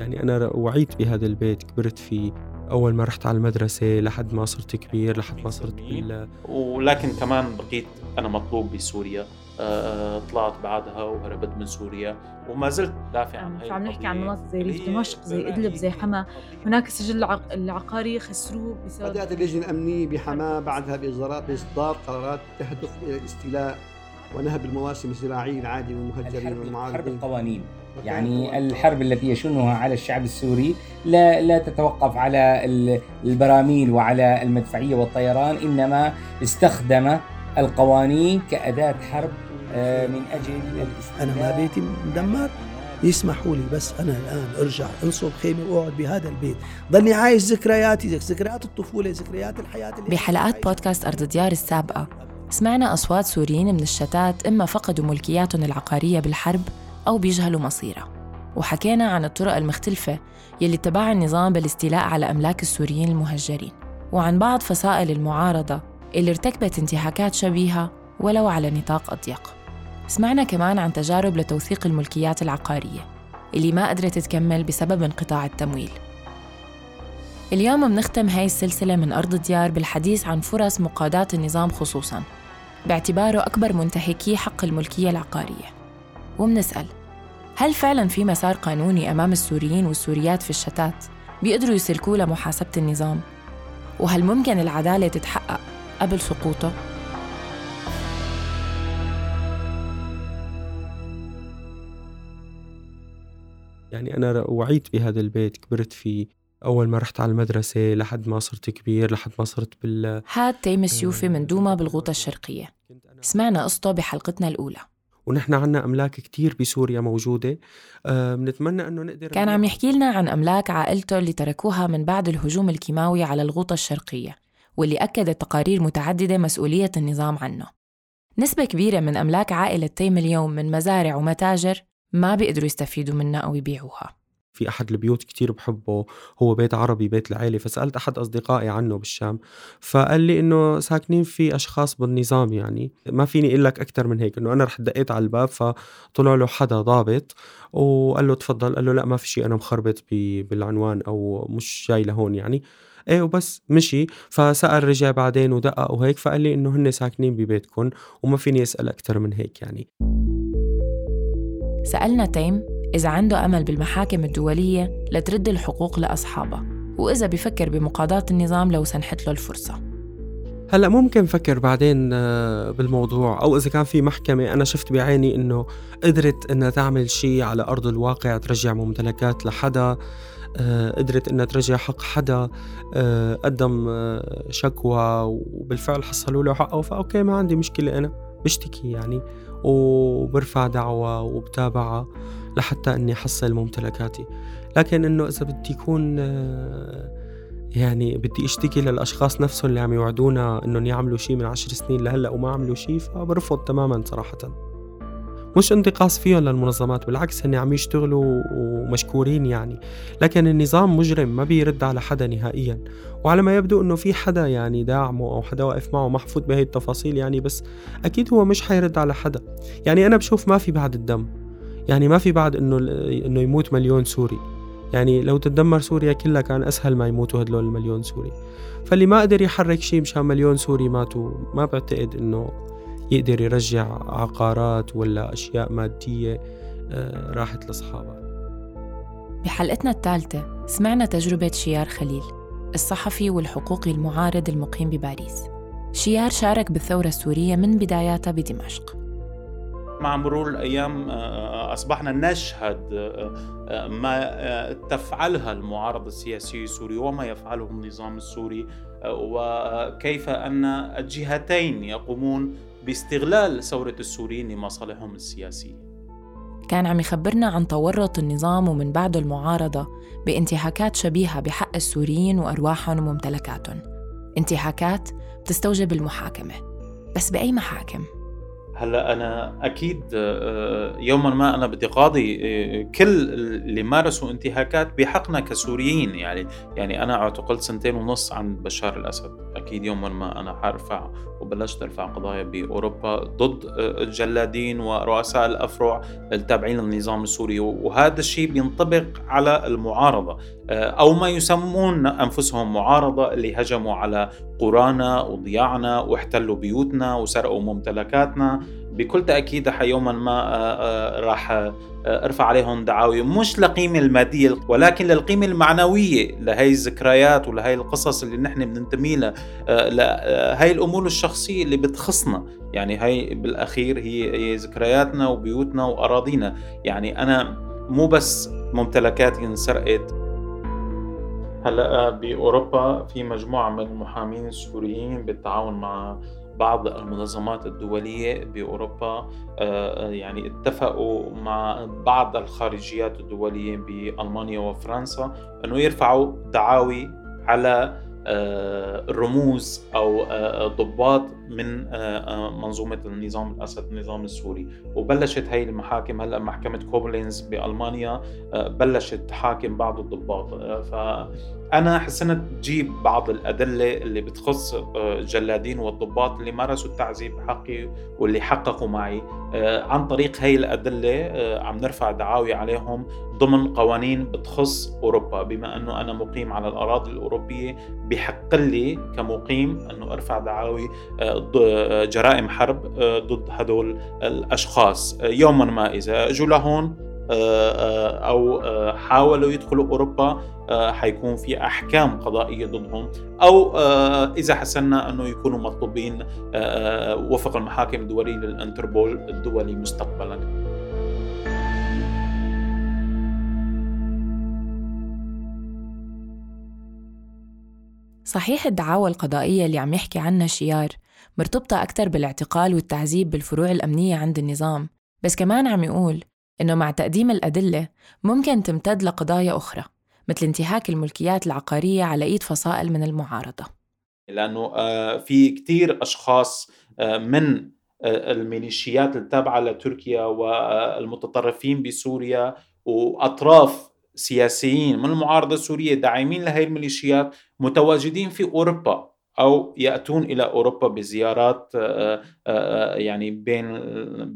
يعني أنا وعيت بهذا البيت كبرت فيه أول ما رحت على المدرسة لحد ما صرت كبير لحد ما صرت بال ولكن كمان بقيت أنا مطلوب بسوريا. آه، طلعت بعدها وهربت من سوريا وما زلت دافع عن هي عم نحكي عن مناطق زي دمشق زي إدلب زي حما. هناك السجل العقاري خسروه بسبب بدات اللجنه الامنيه بحما بعدها باصدارات بإصدار قرارات تهدف إلى الاستيلاء ونهب المواسم الزراعية العادية للمهجرين والمعارضين حرب القوانين. يعني الحرب التي يشنها على الشعب السوري لا لا تتوقف على البراميل وعلى المدفعية والطيران إنما استخدم القوانين كأداة حرب آه، من أجل أنا ما بيتي مدمر يسمحوا لي بس أنا الآن أرجع أنصب خيمة وأقعد بهذا البيت. ضلني عايش ذكرياتي ذكريات الطفولة ذكريات الحياة اللي بحلقات بودكاست أرض ديار السابقة. سمعنا أصوات سوريين من الشتات إما فقدوا ملكياتهم العقارية بالحرب أو بيجهلوا مصيرها. وحكينا عن الطرق المختلفة يلي اتبعها النظام بالاستيلاء على أملاك السوريين المهجرين. وعن بعض فصائل المعارضة اللي ارتكبت انتهاكات شبيهة ولو على نطاق أضيق. سمعنا كمان عن تجارب لتوثيق الملكيات العقارية اللي ما قدرت تكمل بسبب انقطاع التمويل. اليوم منختم هاي السلسلة من أرض الديار بالحديث عن فرص مقاضاة النظام خصوصاً. باعتباره أكبر منتهكي حق الملكية العقارية ومنسأل هل فعلاً في مسار قانوني أمام السوريين والسوريات في الشتات بيقدروا يسلكوه لمحاسبة النظام؟ وهل ممكن العدالة تتحقق قبل سقوطه؟ يعني أنا وعيت بهذا البيت كبرت فيه أول ما رحت على المدرسة لحد ما صرت كبير لحد ما صرت بال هاد تيم السيوفي من دوما بالغوطة الشرقية. سمعنا قصته بحلقتنا الأولى. ونحن عنا أملاك كتير بسوريا موجودة. أه بنتمنى أنه نقدر كان عم يحكي لنا عن أملاك عائلته اللي تركوها من بعد الهجوم الكيماوي على الغوطة الشرقية واللي أكدت تقارير متعددة مسؤولية النظام عنه. نسبة كبيرة من أملاك عائلة تيم اليوم من مزارع ومتاجر ما بيقدروا يستفيدوا منها أو يبيعوها. في أحد البيوت كتير بحبه هو بيت عربي بيت العيلة فسألت أحد أصدقائي عنه بالشام فقال لي إنه ساكنين في أشخاص بالنظام يعني ما فيني أقول لك أكثر من هيك إنه أنا رحت دقيت على الباب فطلع له حدا ضابط وقال له تفضل قال له لا ما في شيء أنا مخربط بالعنوان أو مش جاي لهون يعني. إيه وبس مشي فسأل رجع بعدين ودقق وهيك فقال لي إنه هن ساكنين ببيتكم وما فيني أسأل أكثر من هيك يعني. سألنا تيم إذا عنده أمل بالمحاكم الدولية لترد الحقوق لأصحابها وإذا بفكر بمقاضاة النظام لو سنحت له الفرصة. هلأ ممكن فكر بعدين آه، بالموضوع أو إذا كان في محكمة أنا شفت بعيني إنه قدرت إنها تعمل شيء على أرض الواقع ترجع ممتلكات لحدا آه، قدرت إنها ترجع حق حدا آه، قدم شكوى وبالفعل حصلوا له حقه فأوكي ما عندي مشكلة أنا بشتكي يعني وبرفع دعوة وبتابعها لحتى إني أحصل ممتلكاتي. لكن إنه إذا بدي يكون يعني بدي أشتكي للأشخاص نفسهم اللي عم يوعدونا إنهم يعملوا شيء من عشر سنين لهلأ وما عملوا شيء فبرفض تماما صراحة. مش انتقاص فيهم للمنظمات بالعكس هن عم يشتغلوا ومشكورين يعني. لكن النظام مجرم ما بيرد على حدا نهائيا. وعلى ما يبدو إنه في حدا يعني داعمه أو حدا واقف معه محفوظ بهي التفاصيل يعني بس أكيد هو مش حيرد على حدا. يعني أنا بشوف ما في بعد الدم. يعني ما في بعد إنه إنه يموت مليون سوري. يعني لو تدمر سوريا كلها كان أسهل ما يموتوا هدول المليون سوري. فاللي ما قدر يحرك شيء مشان مليون سوري ماتوا ما بعتقد إنه يقدر يرجع عقارات ولا أشياء مادية آه، راحت لاصحابها بحلقتنا الثالثة سمعنا تجربة شيار خليل الصحفي والحقوقي المعارض المقيم بباريس. شيار شارك بالثورة السورية من بداياتها بدمشق. مع مرور الأيام آه، أصبحنا نشهد آه، ما تفعلها المعارضه السياسيه السوريه وما يفعله النظام السوري وكيف أن الجهتين يقومون باستغلال ثورة السوريين لمصالحهم السياسية. كان عم يخبرنا عن تورط النظام ومن بعده المعارضة بانتهاكات شبيهة بحق السوريين وأرواحهم وممتلكاتهم. انتهاكات بتستوجب المحاكمة. بس بأي محاكم؟ هلا أنا أكيد آه، يوما ما أنا بدي قاضي آه، كل اللي مارسوا انتهاكات بحقنا كسوريين يعني. يعني أنا اعتقلت سنتين ونص عن بشار الأسد. أكيد يوما ما أنا حارفع وبلشت أرفع قضايا بأوروبا ضد آه، الجلادين ورؤساء الأفرع التابعين للنظام السوري. وهذا الشيء بينطبق على المعارضة. أو ما يسمون أنفسهم معارضة اللي هجموا على قرانا وضياعنا واحتلوا بيوتنا وسرقوا ممتلكاتنا. بكل تأكيد يوما ما آه، آه، راح آه، أرفع عليهم دعاوي. مش للقيمة المادية ولكن للقيمة المعنوية لهي الذكريات ولهي القصص اللي نحن بننتمي لها لهي الأمور الشخصية اللي بتخصنا. يعني هي بالأخير هي ذكرياتنا وبيوتنا وأراضينا. يعني أنا مو بس ممتلكاتي انسرقت هلا بأوروبا في مجموعة من المحامين السوريين بالتعاون مع بعض المنظمات الدولية بأوروبا آه، يعني اتفقوا مع بعض الخارجيات الدولية بألمانيا وفرنسا أنه يرفعوا دعاوي على آه، رموز أو آه، ضباط من آه، منظومة النظام الأسد النظام السوري. وبلشت هي المحاكم هلأ محكمة كوبلينز بألمانيا بلشت تحاكم بعض الضباط. فأنا حسنت جيب بعض الأدلة اللي بتخص الجلادين والضباط اللي مارسوا التعذيب بحقي واللي حققوا معي. عن طريق هي الأدلة عم نرفع دعاوي عليهم ضمن قوانين بتخص أوروبا. بما أنه أنا مقيم على الأراضي الأوروبية بحق لي كمقيم أنه أرفع دعاوي آه، آه، جرائم حرب آه، ضد هدول الأشخاص. يوما ما إذا أجوا لهون أو حاولوا يدخلوا أوروبا حيكون في أحكام قضائية ضدهم. أو إذا حسنا أنه يكونوا مطلوبين وفق المحاكم الدولية للانتربول الدولي مستقبلا. صحيح الدعاوى القضائية اللي عم يحكي عنها شيار. مرتبطة أكثر بالاعتقال والتعذيب بالفروع الأمنية عند النظام. بس كمان عم يقول إنه مع تقديم الأدلة ممكن تمتد لقضايا أخرى مثل انتهاك الملكيات العقارية على إيد فصائل من المعارضة. لأنه آه، في كتير أشخاص آه، من آه، الميليشيات التابعة لتركيا والمتطرفين بسوريا وأطراف سياسيين من المعارضة السورية داعمين لهي الميليشيات متواجدين في أوروبا. أو يأتون إلى أوروبا بزيارات آه، آه، آه، يعني بين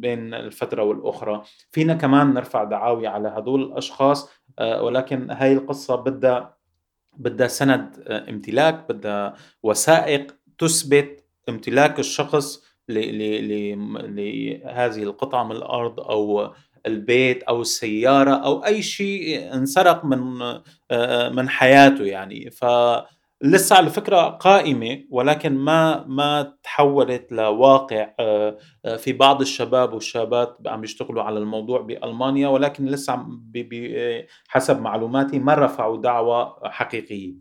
بين الفترة والأخرى. فينا كمان نرفع دعاوي على هدول الأشخاص ولكن هاي القصة بدها بدها سند امتلاك بدها وثائق تثبت امتلاك الشخص لهذه القطعة من الأرض أو البيت أو السيارة أو أي شيء انسرق من من حياته يعني. ف لسه على فكرة قائمة ولكن ما ما تحولت لواقع آه، آه، في بعض الشباب والشابات عم يشتغلوا على الموضوع بألمانيا ولكن لسه حسب معلوماتي ما رفعوا دعوى حقيقية.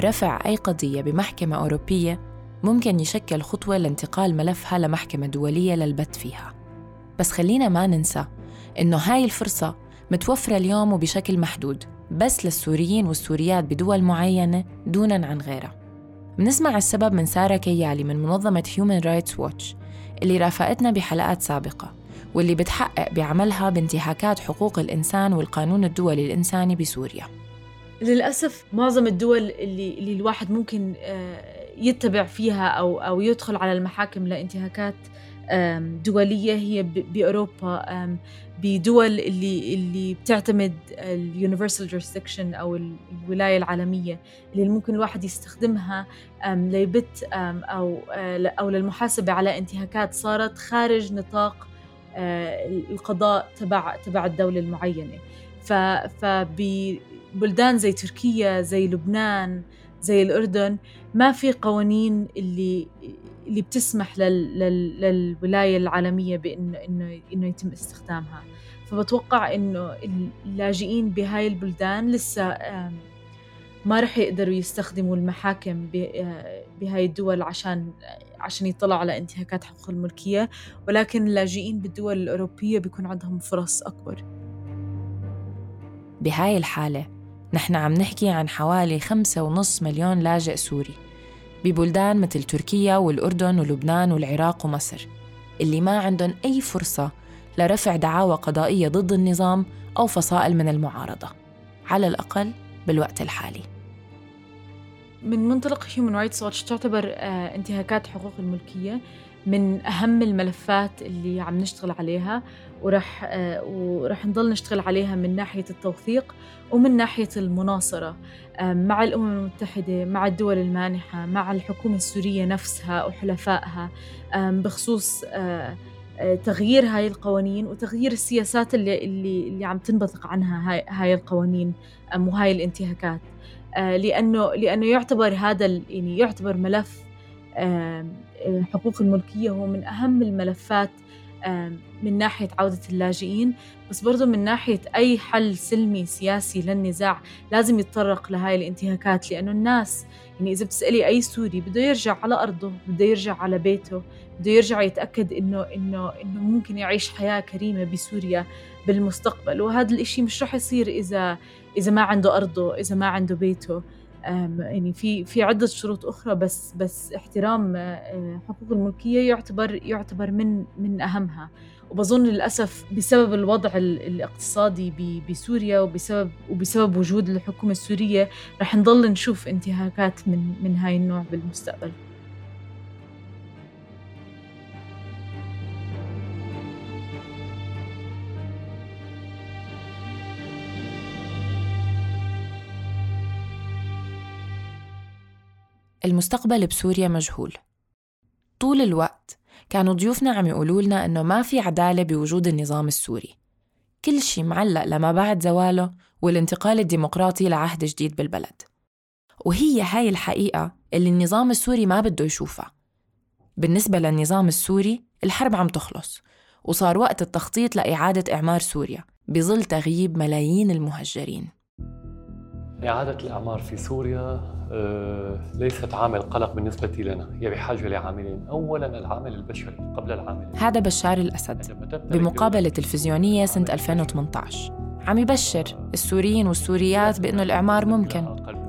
رفع أي قضية بمحكمة أوروبية ممكن يشكل خطوة لانتقال ملفها لمحكمة دولية للبت فيها. بس خلينا ما ننسى إنه هاي الفرصة متوفرة اليوم وبشكل محدود بس للسوريين والسوريات بدول معينة دونا عن غيرها. بنسمع السبب من سارة كيالي من منظمة Human Rights Watch اللي رافقتنا بحلقات سابقة واللي بتحقق بعملها بانتهاكات حقوق الإنسان والقانون الدولي الإنساني بسوريا. للأسف معظم الدول اللي, اللي الواحد ممكن آه يتبع فيها أو أو يدخل على المحاكم لانتهاكات دولية هي بأوروبا بدول اللي اللي بتعتمد اليونيفرسال جورسدكشن أو الولاية العالمية اللي ممكن الواحد يستخدمها ليبت أو أو للمحاسبة على انتهاكات صارت خارج نطاق القضاء تبع تبع الدولة المعينة. فببلدان زي تركيا زي لبنان زي الأردن ما في قوانين اللي اللي بتسمح لل... لل... للولاية العالمية بأنه إنه إنه يتم استخدامها. فبتوقع إنه اللاجئين بهاي البلدان لسه ما رح يقدروا يستخدموا المحاكم بهاي الدول عشان عشان يطلعوا على انتهاكات حقوق الملكية. ولكن اللاجئين بالدول الأوروبية بيكون عندهم فرص أكبر. بهاي الحالة نحن عم نحكي عن حوالي خمسة ونص مليون لاجئ سوري ببلدان مثل تركيا والأردن ولبنان والعراق ومصر اللي ما عندهم أي فرصة لرفع دعاوى قضائية ضد النظام أو فصائل من المعارضة على الأقل بالوقت الحالي. من منطلق Human Rights Watch تعتبر آه، انتهاكات حقوق الملكية من أهم الملفات اللي عم نشتغل عليها. ورح آه، ورح نضل نشتغل عليها من ناحية التوثيق ومن ناحية المناصرة آه، مع الأمم المتحدة مع الدول المانحة مع الحكومة السورية نفسها وحلفائها بخصوص تغيير هاي القوانين وتغيير السياسات اللي اللي اللي عم تنبثق عنها هاي القوانين وهاي الانتهاكات. آه، لأنه لأنه يعتبر هذا يعني يعتبر ملف حقوق الملكية هو من أهم الملفات من ناحية عودة اللاجئين بس برضو من ناحية أي حل سلمي سياسي للنزاع لازم يتطرق لهاي الانتهاكات لأنه الناس يعني إذا بتسألي أي سوري بده يرجع على أرضه بده يرجع على بيته بده يرجع يتأكد إنه إنه إنه ممكن يعيش حياة كريمة بسوريا بالمستقبل. وهذا الإشي مش رح يصير إذا إذا ما عنده أرضه إذا ما عنده بيته. يعني في في عدة شروط أخرى بس بس احترام آه، حقوق الملكية يعتبر يعتبر من من أهمها. وبظن للأسف بسبب الوضع الاقتصادي بسوريا وبسبب وبسبب وجود الحكومة السورية رح نضل نشوف انتهاكات من من هاي النوع بالمستقبل. المستقبل بسوريا مجهول. طول الوقت كانوا ضيوفنا عم يقولوا لنا إنه ما في عدالة بوجود النظام السوري. كل شي معلق لما بعد زواله والانتقال الديمقراطي لعهد جديد بالبلد. وهي هاي الحقيقة اللي النظام السوري ما بده يشوفها. بالنسبة للنظام السوري الحرب عم تخلص وصار وقت التخطيط لإعادة إعمار سوريا بظل تغييب ملايين المهجرين. إعادة الإعمار في سوريا ليست عامل قلق بالنسبة لنا. هي بحاجة لعاملين. أولا العامل البشري قبل العامل هذا بشار الأسد. بمقابلة تلفزيونية سنة 2018 عم يبشر السوريين والسوريات بأنه الإعمار ممكن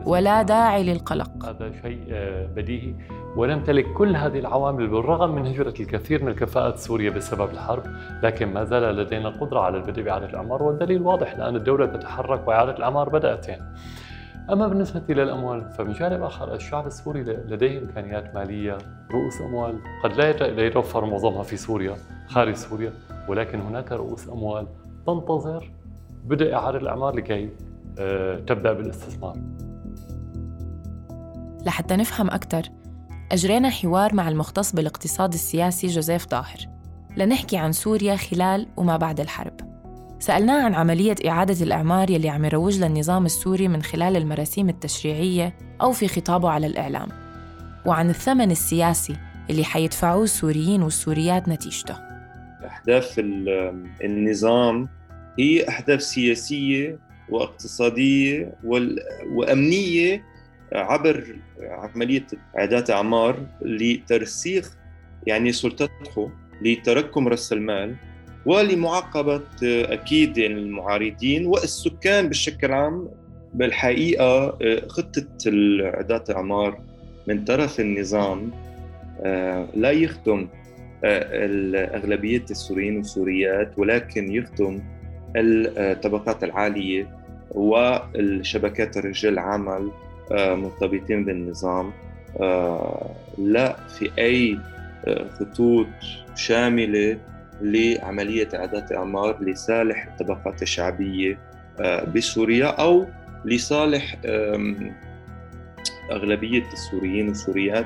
ولا داعي للقلق. هذا شيء آه، بديهي. ونمتلك كل هذه العوامل بالرغم من هجرة الكثير من الكفاءات سوريا بسبب الحرب. لكن ما زال لدينا القدرة على البدء بإعادة الأعمار. والدليل واضح الآن الدولة تتحرك وإعادة الأعمار بدأت يعني. أما بالنسبة للأموال فمن جانب آخر الشعب السوري لديه إمكانيات مالية رؤوس أموال. قد لا يتوفر معظمها في سوريا خارج سوريا ولكن هناك رؤوس أموال تنتظر بدء إعادة الأعمار لكي آه، تبدأ بالاستثمار. لحتى نفهم أكثر أجرينا حوار مع المختص بالاقتصاد السياسي جوزيف ظاهر لنحكي عن سوريا خلال وما بعد الحرب. سألناه عن عملية إعادة الإعمار يلي عم يروج للنظام السوري من خلال المراسيم التشريعية أو في خطابه على الإعلام وعن الثمن السياسي اللي حيدفعوه السوريين والسوريات نتيجته. أحداث النظام هي أحداث سياسية واقتصادية وأمنية عبر عملية إعادة أعمار لترسيخ يعني سلطته لتركم رأس المال. ولمعاقبة أكيد المعارضين والسكان بشكل عام بالحقيقة خطة إعادات الأعمار من طرف النظام لا يخدم الأغلبية السوريين والسوريات ولكن يخدم الطبقات العالية والشبكات الرجال العمل مرتبطين بالنظام لا في أي خطوط شاملة لعملية إعادة إعمار لصالح الطبقات الشعبية آه، بسوريا أو لصالح أغلبية السوريين والسوريات.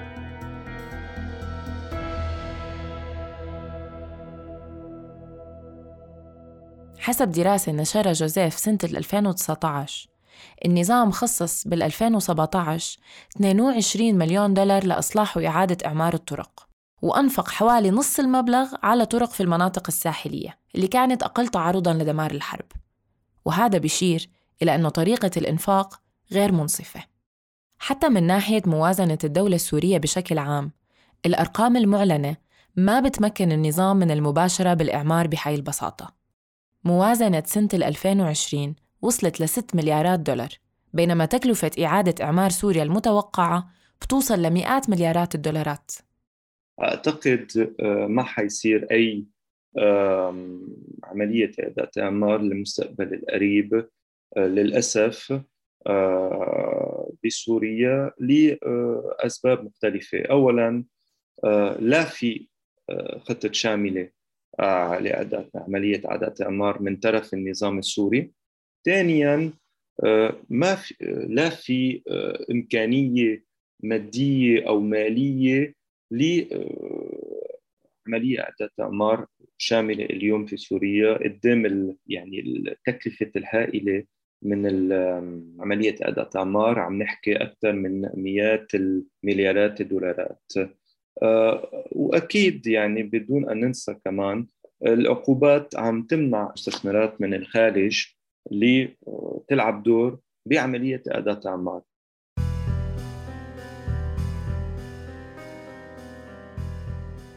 حسب دراسة نشرها جوزيف سنة 2019 النظام خصص بال 2017 22 مليون دولار لإصلاح وإعادة إعمار الطرق. وأنفق حوالي نص المبلغ على طرق في المناطق الساحلية اللي كانت أقل تعرضاً لدمار الحرب. وهذا بيشير إلى أن طريقة الإنفاق غير منصفة. حتى من ناحية موازنة الدولة السورية بشكل عام الأرقام المعلنة ما بتمكن النظام من المباشرة بالإعمار بحي البساطة. موازنة سنة 2020 وصلت ل 6 مليارات دولار بينما تكلفة إعادة إعمار سوريا المتوقعة بتوصل لمئات مليارات الدولارات. أعتقد آه، ما حيصير أي عملية إعادة إعمار للمستقبل القريب آه، للأسف آه، بسوريا لأسباب مختلفة. أولا لا في خطة شاملة لإعادة عملية إعادة إعمار من طرف النظام السوري. ثانيا ما في لا في إمكانية مادية أو مالية لعملية إعادة إعمار شاملة اليوم في سوريا قدام يعني التكلفة الهائلة من عملية إعادة إعمار عم نحكي أكثر من مئات المليارات الدولارات. آه، وأكيد يعني بدون أن ننسى كمان العقوبات عم تمنع مستثمرات من الخارج لتلعب دور بعملية إعادة إعمار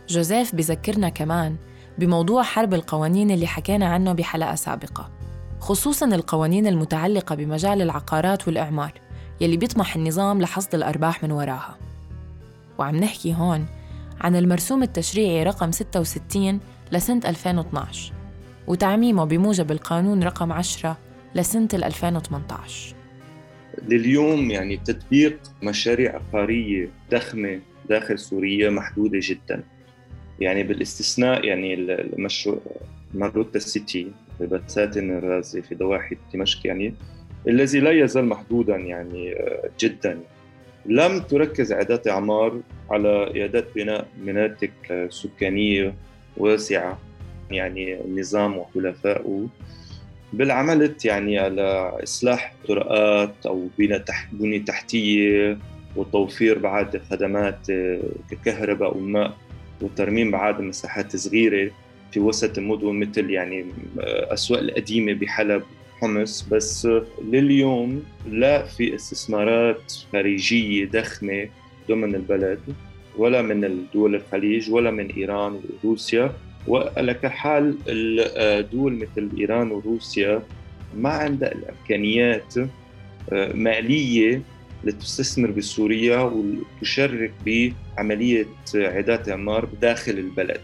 جوزيف بذكرنا كمان بموضوع حرب القوانين اللي حكينا عنه بحلقة سابقة خصوصاً القوانين المتعلقة بمجال العقارات والإعمار يلي بيطمح النظام لحصد الأرباح من وراها. وعم نحكي هون عن المرسوم التشريعي رقم 66 لسنة 2012 وتعميمه بموجب القانون رقم 10 لسنة 2018 لليوم يعني تطبيق مشاريع عقارية ضخمة داخل سوريا محدودة جدا. يعني بالاستثناء يعني المشروع ماروتا سيتي ببساتين الرازي في ضواحي دمشق يعني الذي لا يزال محدودا يعني آه، جدا. لم تركز إعادات إعمار على إعادات بناء مناطق آه، سكانية واسعة يعني النظام وحلفائه. بل عملت يعني على إصلاح طرقات أو بناء بنية تحتية وتوفير بعض خدمات آه، ككهرباء وماء وترميم بعض مساحات صغيرة في وسط المدن مثل يعني الأسواق القديمة بحلب حمص. بس لليوم لا في استثمارات خارجية ضخمة ضمن البلد ولا من الدول الخليج ولا من إيران وروسيا. وعلى كل حال الدول مثل إيران وروسيا ما عندها الإمكانيات مالية لتستثمر بسوريا وتشارك بعملية إعادات إعمار داخل البلد.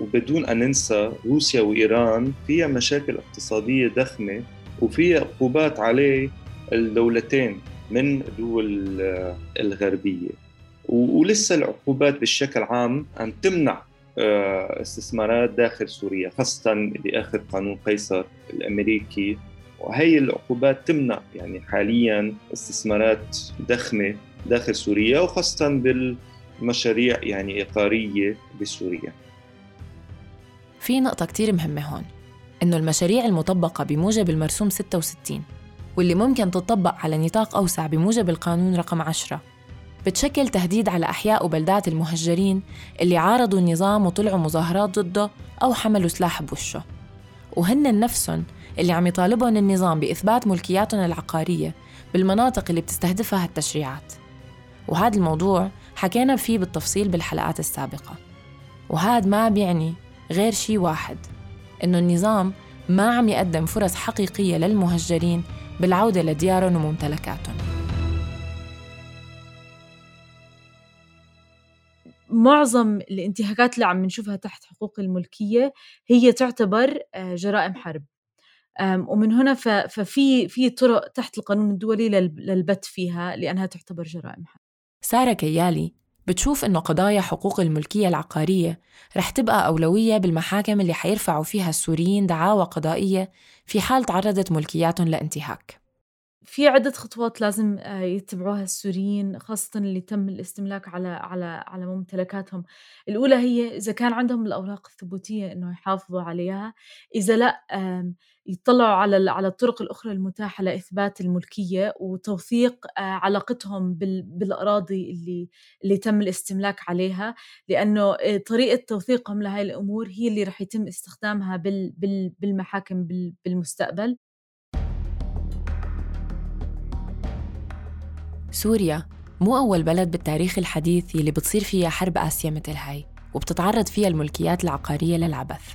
وبدون أن ننسى روسيا وإيران فيها مشاكل اقتصادية ضخمة وفيها عقوبات عليه الدولتين من الدول الغربية. ولسه العقوبات بالشكل عام عم تمنع آه، استثمارات داخل سوريا خاصة بآخر قانون قيصر الأمريكي. وهي العقوبات تمنع يعني حاليا استثمارات ضخمة داخل سوريا وخاصة بالمشاريع يعني عقاريه بسوريا. في نقطة كتير مهمة هون إنه المشاريع المطبقة بموجب المرسوم 66 واللي ممكن تطبق على نطاق أوسع بموجب القانون رقم 10 بتشكل تهديد على أحياء وبلدات المهجرين اللي عارضوا النظام وطلعوا مظاهرات ضده أو حملوا سلاح بوشه وهن نفسهم اللي عم يطالبهم النظام بإثبات ملكياتهم العقارية بالمناطق اللي بتستهدفها هالتشريعات وهذا الموضوع حكينا فيه بالتفصيل بالحلقات السابقة. وهذا ما بيعني غير شيء واحد إنه النظام ما عم يقدم فرص حقيقية للمهجرين بالعودة لديارهم وممتلكاتهم. معظم الانتهاكات اللي عم نشوفها تحت حقوق الملكية هي تعتبر آه، جرائم حرب. ومن هنا ففي في طرق تحت القانون الدولي للبت فيها لأنها تعتبر جرائم حرب سارة كيالي بتشوف إنه قضايا حقوق الملكية العقارية رح تبقى أولوية بالمحاكم اللي حيرفعوا فيها السوريين دعاوى قضائية في حال تعرضت ملكياتهم لانتهاك. في عدة خطوات لازم آه، يتبعوها السوريين خاصة اللي تم الاستملاك على على على ممتلكاتهم، الأولى هي إذا كان عندهم الأوراق الثبوتية إنه يحافظوا عليها، إذا لأ يطلعوا على على الطرق الأخرى المتاحة لإثبات الملكية وتوثيق آه، علاقتهم بالأراضي اللي اللي تم الاستملاك عليها، لأنه آه، طريقة توثيقهم لهاي الأمور هي اللي رح يتم استخدامها بالمحاكم بالمستقبل. سوريا مو أول بلد بالتاريخ الحديث يلي بتصير فيها حرب آسيا مثل هاي وبتتعرض فيها الملكيات العقارية للعبث.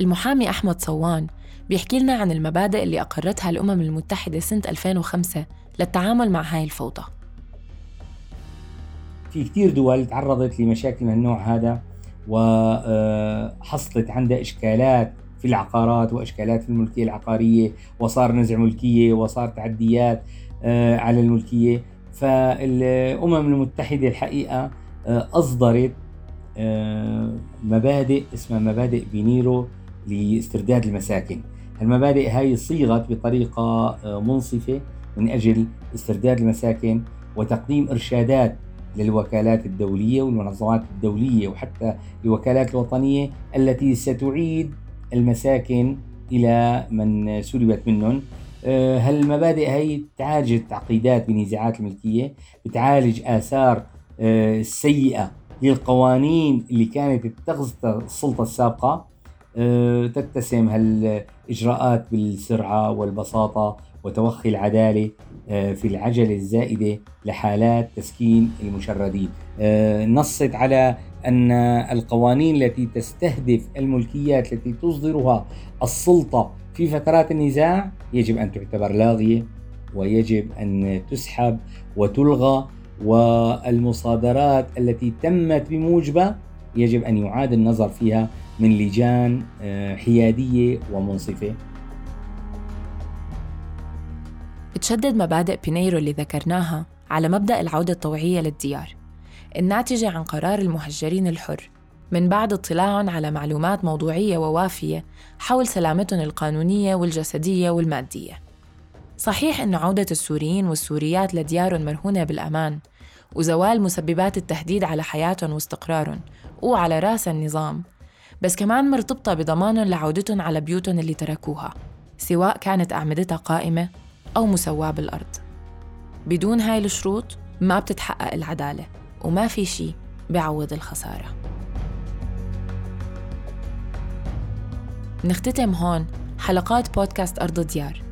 المحامي أحمد صوان بيحكي لنا عن المبادئ اللي أقرتها الأمم المتحدة سنة 2005 للتعامل مع هاي الفوضى. في كثير دول تعرضت لمشاكل من النوع هذا وحصلت عندها إشكالات في العقارات وإشكالات في الملكية العقارية وصار نزع ملكية وصار تعديات على الملكية. فالأمم المتحدة الحقيقة أصدرت مبادئ اسمها مبادئ بينيرو لاسترداد المساكن. المبادئ هاي صيغت بطريقة منصفة من أجل استرداد المساكن وتقديم إرشادات للوكالات الدولية والمنظمات الدولية وحتى الوكالات الوطنية التي ستعيد المساكن إلى من سلبت منهم. هالمبادئ هي تعالج التعقيدات بنزاعات الملكية بتعالج آثار السيئة للقوانين اللي كانت تتخذها السلطة السابقة. تتسم هالإجراءات بالسرعة والبساطة وتوخي العدالة في العجلة الزائدة لحالات تسكين المشردين. نصت على أن القوانين التي تستهدف الملكيات التي تصدرها السلطة في فترات النزاع يجب أن تعتبر لاغية ويجب أن تسحب وتلغى والمصادرات التي تمت بموجبها يجب أن يعاد النظر فيها من لجان حيادية ومنصفة. بتشدد مبادئ بينيرو اللي ذكرناها على مبدأ العودة الطوعية للديار. الناتجة عن قرار المهجرين الحر من بعد اطلاع على معلومات موضوعية ووافية حول سلامتهم القانونية والجسدية والمادية. صحيح أن عودة السوريين والسوريات لديارهم مرهونة بالأمان وزوال مسببات التهديد على حياتهم واستقرارهم وعلى رأس النظام بس كمان مرتبطة بضمانهم لعودتهم على بيوتهم اللي تركوها سواء كانت أعمدتها قائمة أو مسواة بالأرض. بدون هاي الشروط ما بتتحقق العدالة وما في شي بيعوض الخسارة. نختتم هون حلقات بودكاست أرض ديار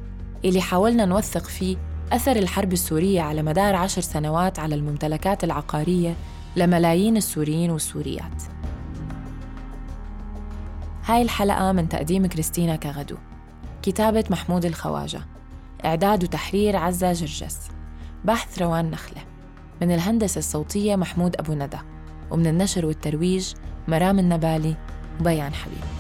اللي حاولنا نوثق فيه أثر الحرب السورية على مدار عشر سنوات على الممتلكات العقارية لملايين السوريين والسوريات. هاي الحلقة من تقديم كريستينا كغدو كتابة محمود الخواجة إعداد وتحرير عزة جرجس بحث روان نخلة من الهندسة الصوتية محمود أبو ندى ومن النشر والترويج مرام النبالي وبيان حبيب.